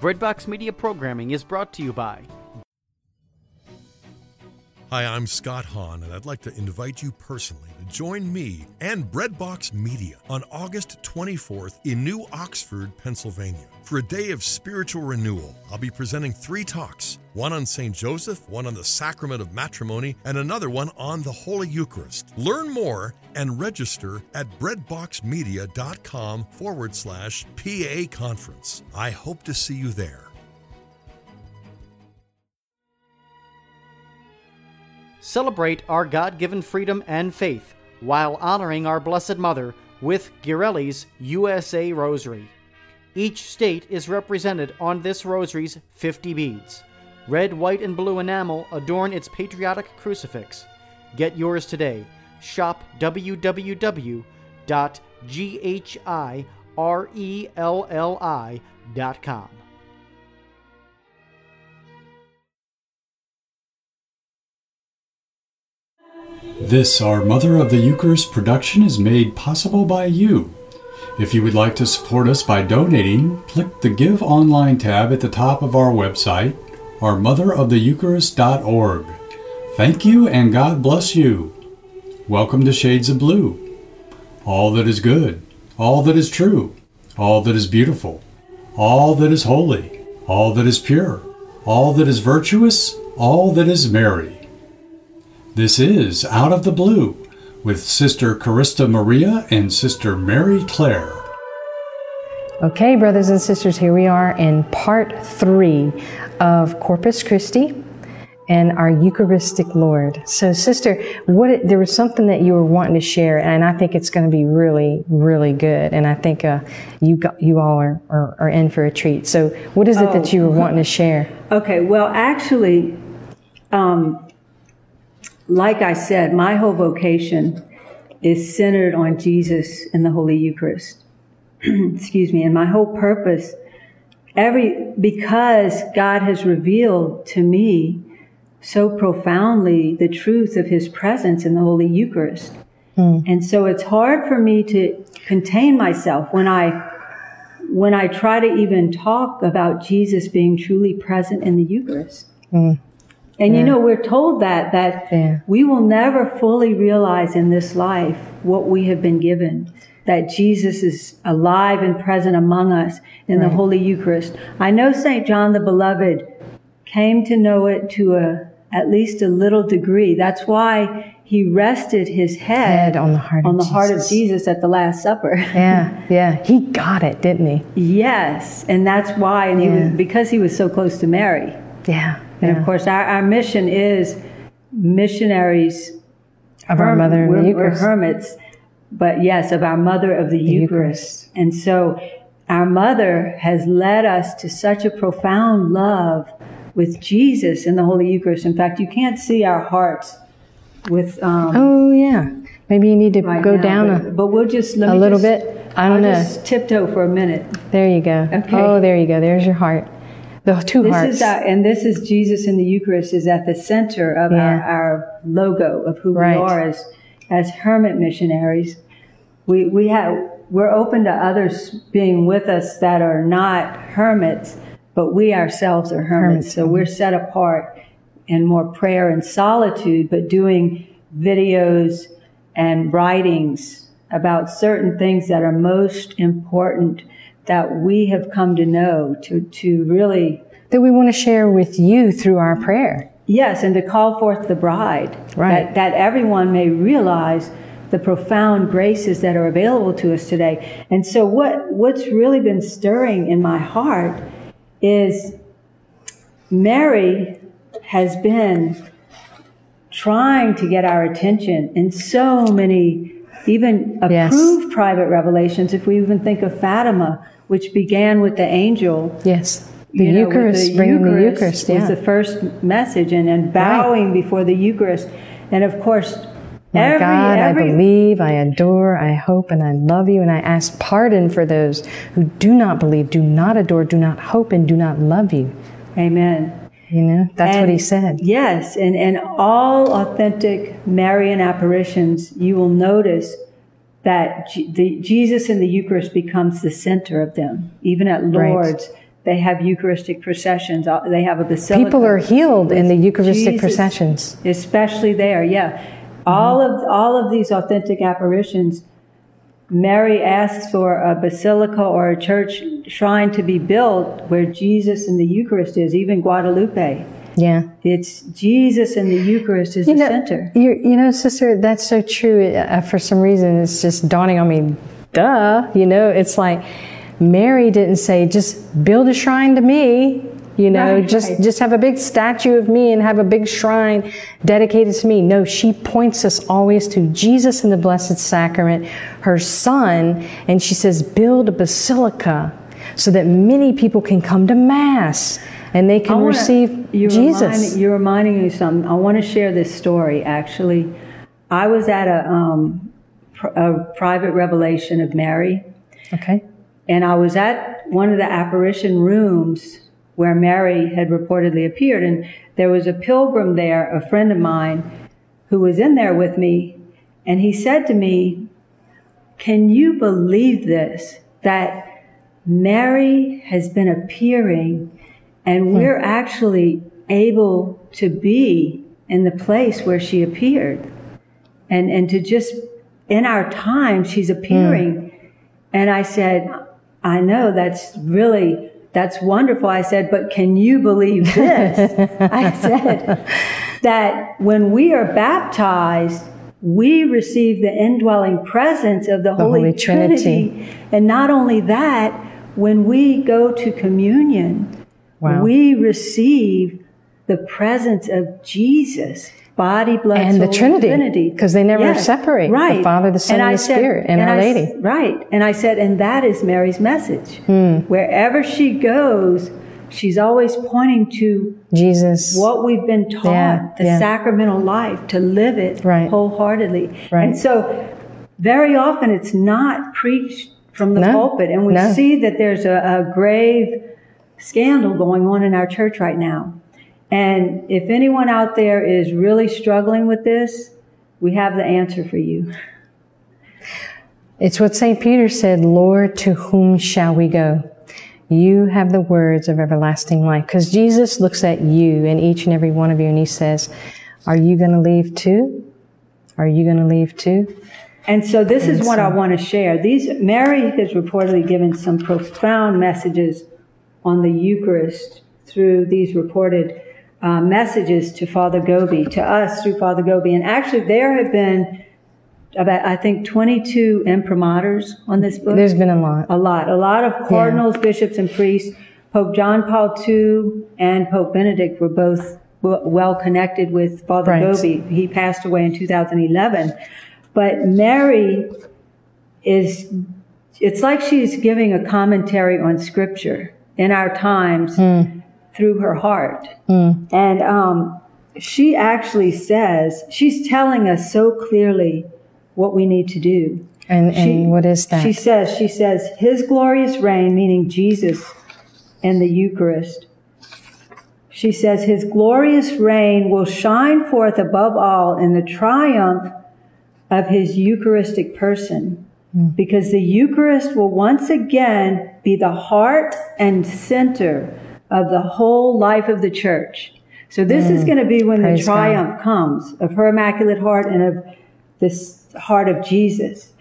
Breadbox Media programming is brought to you by Hi, I'm Scott Hahn, and I'd like to invite you personally to join me and Breadbox Media on August 24th in New Oxford, Pennsylvania. For a day of spiritual renewal, I'll be presenting three talks one on St. Joseph, one on the sacrament of matrimony, and another one on the Holy Eucharist. Learn more and register at breadboxmedia.com forward slash PA conference. I hope to see you there. Celebrate our God given freedom and faith while honoring our Blessed Mother with Ghirelli's USA Rosary. Each state is represented on this rosary's 50 beads. Red, white, and blue enamel adorn its patriotic crucifix. Get yours today. Shop www.ghirelli.com. This, our Mother of the Eucharist production, is made possible by you. If you would like to support us by donating, click the Give Online tab at the top of our website, ourmotheroftheeucharist.org. Thank you and God bless you. Welcome to Shades of Blue. All that is good, all that is true, all that is beautiful, all that is holy, all that is pure, all that is virtuous, all that is merry. This is Out of the Blue with Sister Carista Maria and Sister Mary Claire. Okay, brothers and sisters, here we are in part three of Corpus Christi and our Eucharistic Lord. So, sister, what there was something that you were wanting to share, and I think it's going to be really, really good. And I think uh, you got, you all are, are, are in for a treat. So, what is it oh. that you were wanting to share? Okay, well, actually, um, like I said, my whole vocation is centered on Jesus and the Holy Eucharist. Excuse me. And my whole purpose, every, because God has revealed to me so profoundly the truth of his presence in the Holy Eucharist. Mm. And so it's hard for me to contain myself when I, when I try to even talk about Jesus being truly present in the Eucharist. Mm. And yeah. you know, we're told that, that yeah. we will never fully realize in this life what we have been given. That Jesus is alive and present among us in right. the Holy Eucharist. I know St. John the Beloved came to know it to a, at least a little degree. That's why he rested his head, head on the heart, on of, the Jesus. heart of Jesus at the Last Supper. yeah, yeah. He got it, didn't he? Yes. And that's why, and he was, because he was so close to Mary. Yeah. And yeah. of course, our, our mission is missionaries of our Mother of the Eucharist. We're hermits, but yes, of our Mother of the, the Eucharist. Eucharist. And so our Mother has led us to such a profound love with Jesus in the Holy Eucharist. In fact, you can't see our hearts with. Um, oh yeah, maybe you need to right go now, down but, a. But we'll just a little just, bit. I don't I'll know. Just tiptoe for a minute. There you go. Okay. Oh, there you go. There's your heart. The two this hearts. Is our, and this is Jesus in the Eucharist is at the center of yeah. our, our, logo of who right. we are as, as hermit missionaries. We, we have, we're open to others being with us that are not hermits, but we ourselves are hermits. hermits. So we're mm-hmm. set apart in more prayer and solitude, but doing videos and writings about certain things that are most important that we have come to know to, to really. That we want to share with you through our prayer. Yes, and to call forth the bride. Right. That, that everyone may realize the profound graces that are available to us today. And so what, what's really been stirring in my heart is Mary has been trying to get our attention in so many even approved yes. private revelations. If we even think of Fatima, which began with the angel. Yes. The you Eucharist, know, the bringing Eucharist the Eucharist, yeah. was the first message, and, and bowing right. before the Eucharist. And of course, my every, God, every, I believe, I adore, I hope, and I love you, and I ask pardon for those who do not believe, do not adore, do not hope, and do not love you. Amen. You know, that's and, what he said. Yes, and, and all authentic Marian apparitions, you will notice that G- the, Jesus in the Eucharist becomes the center of them. Even at Lourdes, right. they have Eucharistic processions. They have a basilica. People are healed in the Eucharistic Jesus. processions. especially there. Yeah, all of all of these authentic apparitions. Mary asks for a basilica or a church shrine to be built where Jesus and the Eucharist is. Even Guadalupe, Yeah. it's Jesus and the Eucharist is You the know, center. You, you know, sister, that's so true. Uh, for some reason, it's just dawning on me. Duh. You know, it's like Mary didn't say, just build a shrine to me. You know, Right, just right. just have a big statue of me and have a big shrine dedicated to me. No, she points us always to Jesus in the Blessed Sacrament, her Son, and she says, build a basilica so that many people can come to Mass and they can wanna- receive you're Jesus. Reminding, you're reminding me of something. I want to share this story. Actually, I was at a, um, pr- a private revelation of Mary, okay. and I was at one of the apparition rooms where Mary had reportedly appeared, and there was a pilgrim there, a friend of mine, who was in there with me, and he said to me, "Can you believe this? That Mary has been appearing, and hmm. we're actually able to be in the place where she appeared, and and to just in our time she's appearing." Hmm. And I said, I know that's really, that's wonderful. I said, but can you believe this? I said that when we are baptized, we receive the indwelling presence of the, Holy, Holy Trinity. Trinity. And not only that, when we go to communion, Wow. we receive the presence of Jesus, body, blood, And the Trinity, because they never Yes, separate, the Father, the Son, And and the Spirit, and Our I s- Lady. Right. And I said, and that is Mary's message. Hmm. Wherever she goes, she's always pointing to Jesus. what we've been taught, Yeah, the yeah. sacramental life, to live it Right. wholeheartedly. Right. And so very often it's not preached from the No, pulpit. And we no. see that there's a, a grave scandal going on in our church right now. And if anyone out there is really struggling with this, we have the answer for you. It's what St. Peter said, Lord, to whom shall we go? You have the words of everlasting life. Because Jesus looks at you and each and every one of you and he says, Are you going to leave too? Are you going to leave too? And so this is what I want to share. These Mary has reportedly given some profound messages on the Eucharist through these reported uh, messages to Father Gobbi, to us through Father Gobbi. And actually, there have been about I think 22 imprimaturs on this book. There's been a lot. A lot. A lot of cardinals, bishops, and priests. Pope John Paul II and Pope Benedict were both w- well connected with Father Right. Gobbi. He passed away in 2011. But Mary is, it's like she's giving a commentary on Scripture in our times hmm. through her heart. Hmm. And um, she actually says, she's telling us so clearly what we need to do. And, and She- what is that? She says, she says, His glorious reign, meaning Jesus and the Eucharist. She says, His glorious reign will shine forth above all in the triumph of His Eucharistic person. Hmm. Because the Eucharist will once again be the heart and center of the whole life of the church. So this is mm. going to be when the Praise God. triumph comes of her immaculate heart and of this heart of Jesus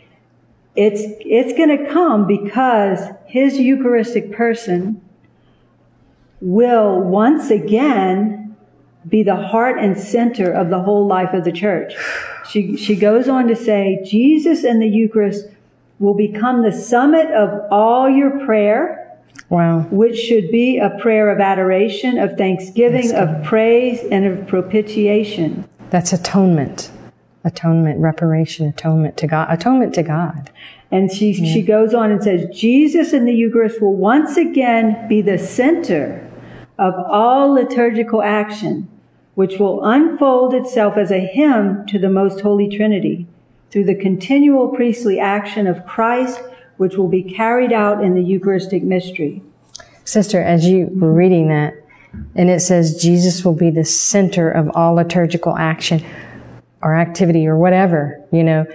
it's it's going to come because his eucharistic person will once again be the heart and center of the whole life of the church she she goes on to say jesus and the eucharist will become the summit of all your prayer wow. which should be a prayer of adoration of thanksgiving of praise and of propitiation That's atonement. Atonement, reparation, atonement to God. Atonement to God. And she, she goes on and says, Jesus in the Eucharist will once again be the center of all liturgical action, which will unfold itself as a hymn to the most holy Trinity through the continual priestly action of Christ, which will be carried out in the Eucharistic mystery. Sister, as you were reading that, and it says Jesus will be the center of all liturgical action or activity or whatever, you know,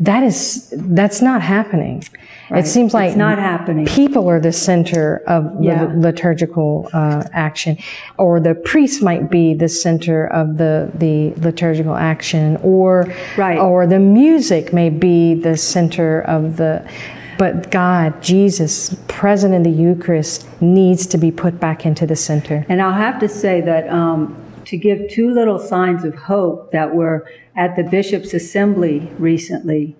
that is that's not happening. Right. It seems like It's not happening. People are the center of the Yeah. liturgical uh, action, or the priest might be the center of the the liturgical action, or Right. or the music may be the center of the. But God, Jesus, present in the Eucharist, needs to be put back into the center. And I'll have to say that um, to give two little signs of hope that were at the Bishops' Assembly recently,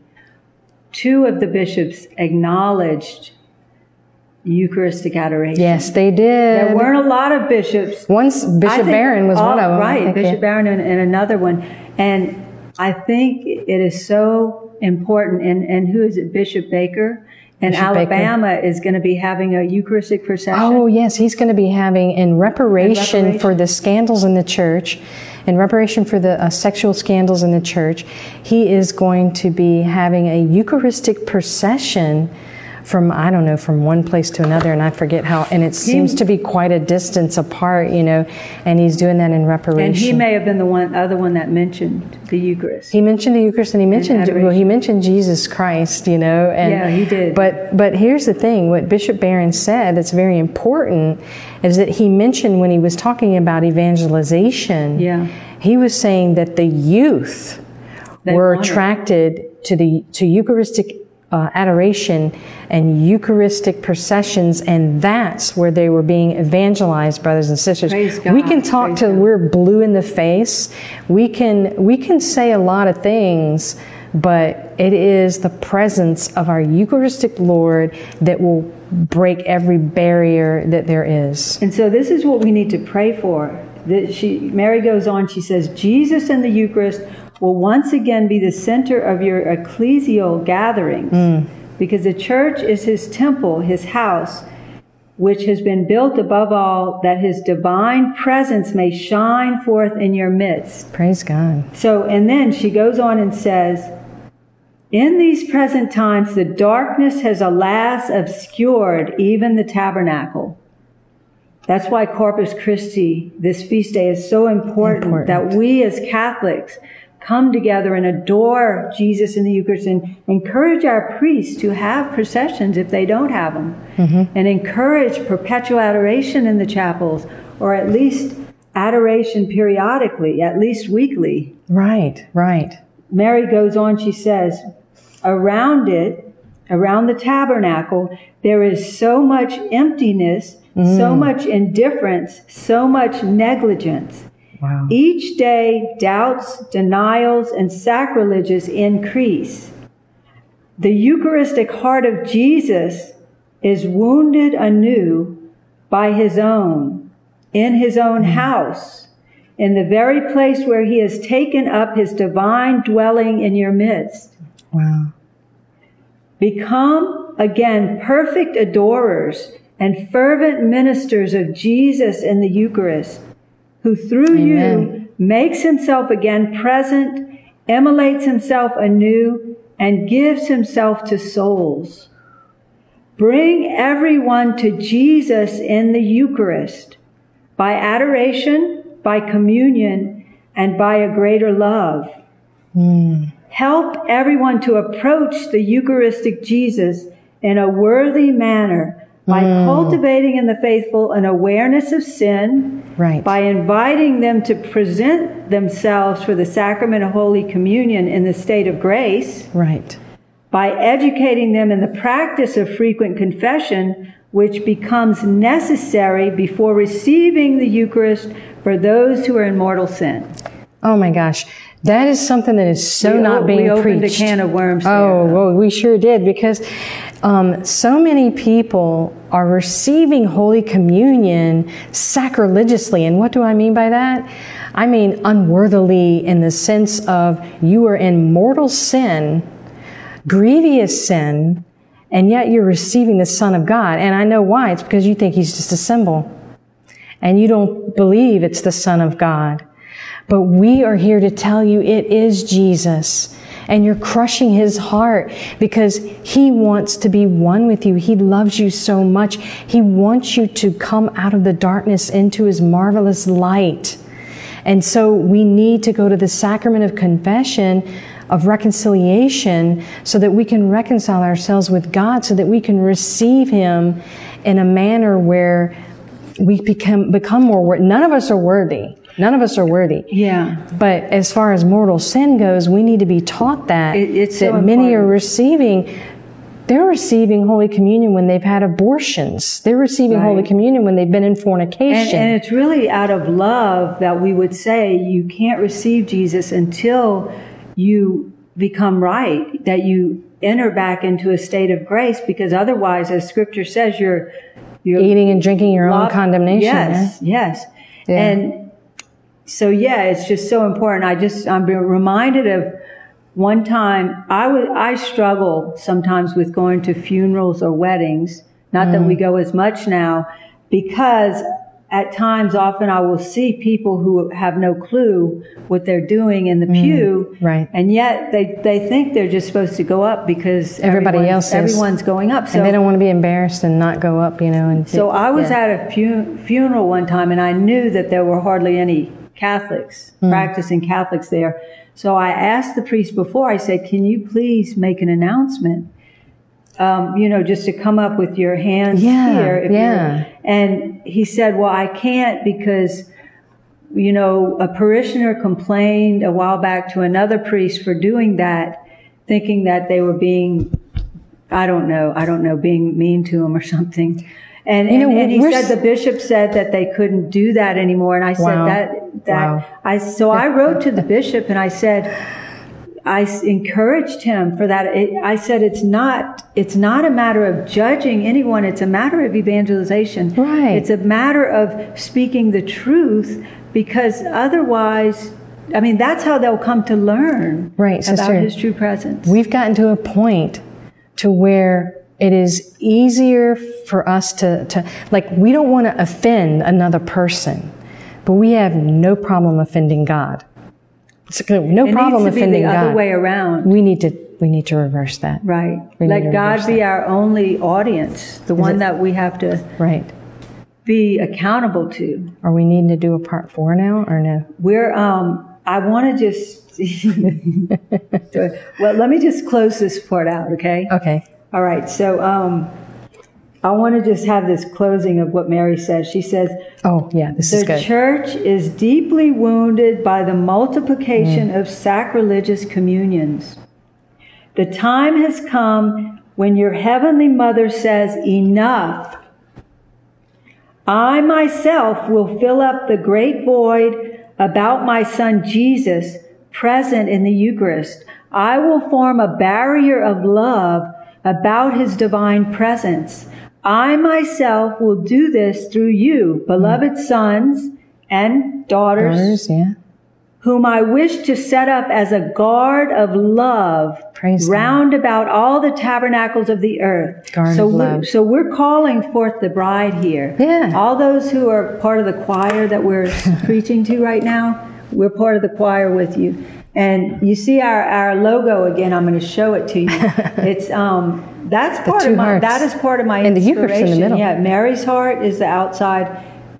two of the bishops acknowledged Eucharistic adoration. Yes, they did. There weren't a lot of bishops. Once Bishop Barron was all- one of them. Right, Bishop yeah. Barron and, and another one. And I think it is so important. And, and who is it? Bishop Baker? And. Alabama is going to be having a Eucharistic procession. Oh, yes, he's going to be having, in reparation, reparation. for the scandals in the church, in reparation for the uh, sexual scandals in the church, he is going to be having a Eucharistic procession from, I don't know, from one place to another, and I forget how, and it seems to be quite a distance apart, you know, and he's doing that in reparation. And he may have been the one, other one that mentioned the Eucharist. He mentioned the Eucharist and he mentioned well he mentioned Jesus Christ, you know. And, Yeah, he did. But but here's the thing: what Bishop Barron said that's very important is that he mentioned when he was talking about evangelization. Yeah. He was saying that the youth They were attracted to the to Eucharistic uh, adoration and Eucharistic processions, and that's where they were being evangelized, brothers and sisters. We can talk praise till God. we're blue in the face. We can we can say a lot of things, but it is the presence of our Eucharistic Lord that will break every barrier that there is. And so this is what we need to pray for. That she, Mary goes on, she says, Jesus and the Eucharist will once again be the center of your ecclesial gatherings hmm. because the church is his temple, his house, which has been built above all that his divine presence may shine forth in your midst. Praise God. So, and then she goes on and says, In these present times, the darkness has alas obscured even the tabernacle. That's why Corpus Christi, this feast day, is so important, Important. that we as Catholics come together and adore Jesus in the Eucharist and encourage our priests to have processions if they don't have them, mm-hmm. and encourage perpetual adoration in the chapels, or at least adoration periodically, at least weekly. Right, right. Mary goes on, she says, around it, around the tabernacle, there is so much emptiness, so mm. much indifference, so much negligence. Wow. Each day, doubts, denials, and sacrileges increase. The Eucharistic heart of Jesus is wounded anew by his own, in his own mm. house, in the very place where he has taken up his divine dwelling in your midst. Wow. Become again perfect adorers and fervent ministers of Jesus in the Eucharist, who through you makes himself again present, immolates himself anew, and gives himself to souls. Bring everyone to Jesus in the Eucharist by adoration, by communion, and by a greater love. Hmm. Help everyone to approach the Eucharistic Jesus in a worthy manner by mm. cultivating in the faithful an awareness of sin, Right. by inviting them to present themselves for the sacrament of Holy Communion in the state of grace, Right. by educating them in the practice of frequent confession, which becomes necessary before receiving the Eucharist for those who are in mortal sin. Oh my gosh. That is something that is so We not being we opened a can of worms Oh, there. well, we sure did because um, so many people are receiving Holy Communion sacrilegiously. And what do I mean by that? I mean unworthily in the sense of you are in mortal sin, grievous sin, and yet you're receiving the Son of God. And I know why. It's because you think he's just a symbol and you don't believe it's the Son of God. But we are here to tell you it is Jesus. And you're crushing his heart because he wants to be one with you. He loves you so much. He wants you to come out of the darkness into his marvelous light. And so we need to go to the sacrament of confession of reconciliation so that we can reconcile ourselves with God so that we can receive him in a manner where we become become more worthy. None of us are worthy. None of us are worthy. Yeah. But as far as mortal sin goes, we need to be taught that It- it's that so many are receiving they're receiving Holy Communion when they've had abortions. They're receiving Holy Communion when they've been in fornication. and it's really out of love that we would say you can't receive Jesus until you become right, that you enter back into a state of grace, because otherwise, as Scripture says, you're you're Eating and drinking your own condemnation. Yes, yes. Yeah. And so, yeah, it's just so important. I just, I'm being reminded of one time I would, I struggle sometimes with going to funerals or weddings. Not that Mm. we go as much now because at times often I will see people who have no clue what they're doing in the pew. Mm. right. And yet they, they think they're just supposed to go up because Everybody else is. everyone's going up. So and they don't want to be embarrassed and not go up, you know. And so I was yeah. at a fu- funeral one time, and I knew that there were hardly any Catholics, Hmm. practicing Catholics there. So I asked the priest before. I said, "Can you please make an announcement? Um, you know, just to come up with your hands Yeah, here." if yeah. And he said, "Well, I can't because." You know, a parishioner complained a while back to another priest for doing that, thinking that they were being I don't know. I don't know, being mean to him or something. And, You know, and, and he said the bishop said that they couldn't do that anymore. And I said Wow. that, that, Wow. I, so I wrote to the bishop and I said, I encouraged him for that. It, I said, it's not, it's not a matter of judging anyone. It's a matter of evangelization. Right. It's a matter of speaking the truth because otherwise, I mean, that's how they'll come to learn Right, about sister. his true presence. We've gotten to a point to where it is easier for us to, to like, we don't want to offend another person, but we have no problem offending God. It's no it problem needs to be offending the God. other way around. We need to, we need to reverse that. Right. We Let God be that. our only audience, the one it- that we have to Right. be accountable to. Are we needing to do a part four now or no? We're, um, I want to just, well, let me just close this part out, okay? Okay. All right. So, um, I want to just have this closing of what Mary says. She says, Oh, yeah, this is good. The church is deeply wounded by the multiplication Mm. of sacrilegious communions. The time has come when your heavenly mother says, Enough. I myself will fill up the great void about my son Jesus present in the Eucharist. I will form a barrier of love about his divine presence. I myself will do this through you, beloved sons and daughters, Daughters, yeah. whom I wish to set up as a guard of love Praise round about all the tabernacles of the earth. Guard so, of we- love. so we're calling forth the bride here. Yeah. All those who are part of the choir that we're preaching to right now, we're part of the choir with you. And you see our, our logo again. I'm going to show it to you. It's um that's part of my hearts. that is part of my And the Eucharist in the inspiration. middle. Yeah, Mary's heart is the outside,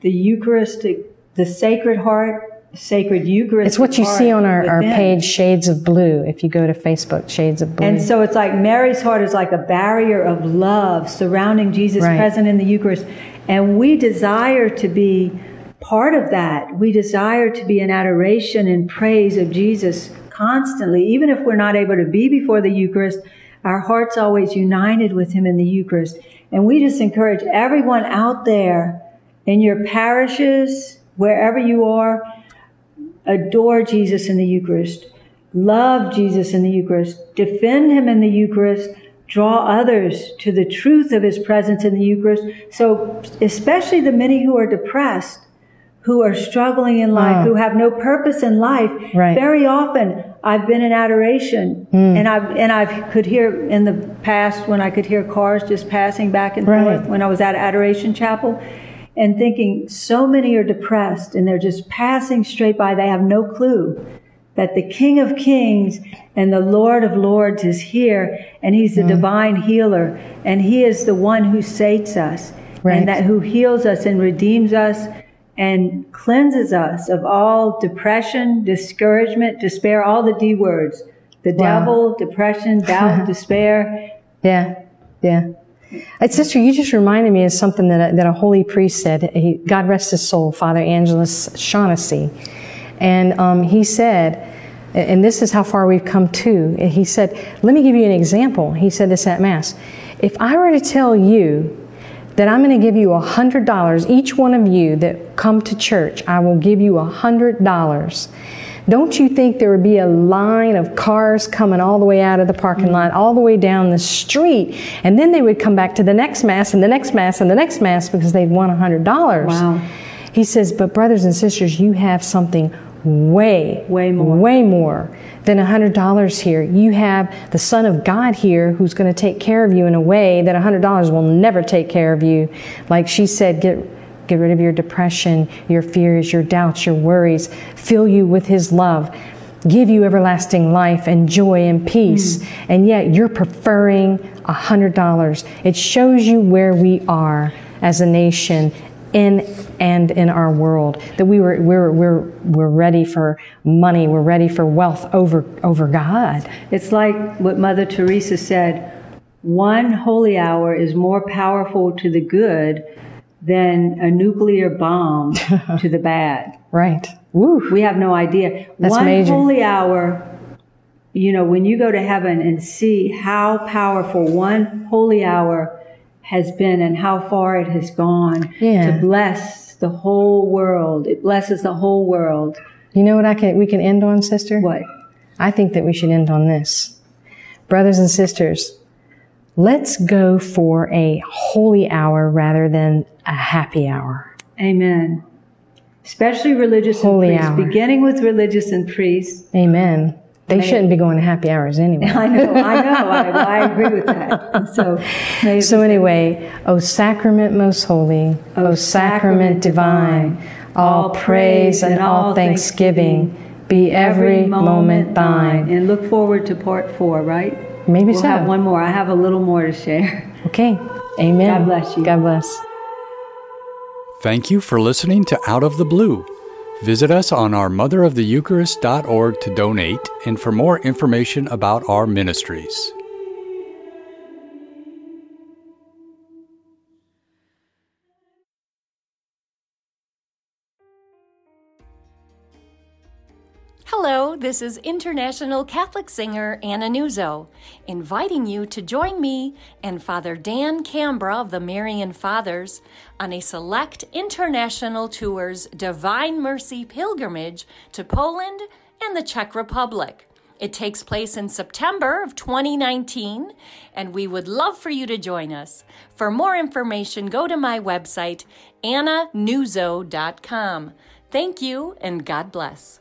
the Eucharistic, the Sacred Heart, sacred Eucharist. It's what you see on our, our page, Shades of Blue. If you go to Facebook, Shades of Blue. And so it's like Mary's heart is like a barrier of love surrounding Jesus Right. present in the Eucharist. And we desire to be part of that. We desire to be in adoration and praise of Jesus constantly. Even if we're not able to be before the Eucharist, our heart's always united with Him in the Eucharist. And we just encourage everyone out there in your parishes, wherever you are, adore Jesus in the Eucharist, love Jesus in the Eucharist, defend him in the Eucharist, draw others to the truth of his presence in the Eucharist. So, especially the many who are depressed, who are struggling in life, Ah. who have no purpose in life, Right. very often I've been in adoration Hmm. and I've and I could hear in the past when I could hear cars just passing back and Right. forth when I was at Adoration Chapel and thinking so many are depressed and they're just passing straight by. They have no clue that the King of Kings and the Lord of Lords is here and he's the Hmm. divine healer and he is the one who sates us Right. and that who heals us and redeems us and cleanses us of all depression, discouragement, despair, all the D words The Wow. devil, depression, doubt, despair. Yeah, yeah. Uh, Sister, you just reminded me of something that a, that a holy priest said. He, God rest his soul, Father Angelus Shaughnessy. And um, he said, and this is how far we've come to, he said, let me give you an example. He said this at Mass. If I were to tell you that I'm going to give you a hundred dollars, each one of you that come to church, I will give you a hundred dollars. Don't you think there would be a line of cars coming all the way out of the parking lot, all the way down the street, and then they would come back to the next mass and the next mass and the next mass because they'd won a hundred dollars. Wow. He says, but brothers and sisters, you have something way, Way more. way more than a hundred dollars here. You have the Son of God here who's going to take care of you in a way that a hundred dollars will never take care of you. Like she said, get get rid of your depression, your fears, your doubts, your worries. Fill you with His love. Give you everlasting life and joy and peace. Hmm. And yet you're preferring a hundred dollars. It shows you where we are as a nation in and in our world that we were we're we're we're ready for money we're ready for wealth over over god It's like what Mother Teresa said one holy hour is more powerful to the good than a nuclear bomb to the bad. right Woo. We have no idea. That's one major. holy hour, you know, when you go to heaven and see how powerful one holy hour has been and how far it has gone Yeah. to bless the whole world. It blesses the whole world. you know what i can we can end on sister What? i think that we should end on this brothers and sisters let's go for a holy hour rather than a happy hour Amen. Especially religious Holy and priests, hour. beginning with religious and priests. amen they shouldn't be going to happy hours anyway I know, I know, I, I agree with that. So, may it So anyway, O sacrament most holy, O sacrament divine, all praise and all thanksgiving be every moment thine. And look forward to part four, right? Maybe We'll so. have one more. I have a little more to share. Okay. Amen. God bless you. God bless. Thank you for listening to Out of the Blue. Visit us on our motheroftheeucharist.org to donate and for more information about our ministries. Hello, this is international Catholic singer Anna Nuzzo, inviting you to join me and Father Dan Cambra of the Marian Fathers on a select international tour's Divine Mercy pilgrimage to Poland and the Czech Republic. It takes place in September of 2019, and we would love for you to join us. For more information, go to my website, annanuzzo.com. Thank you, and God bless.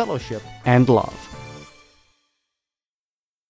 fellowship, and love.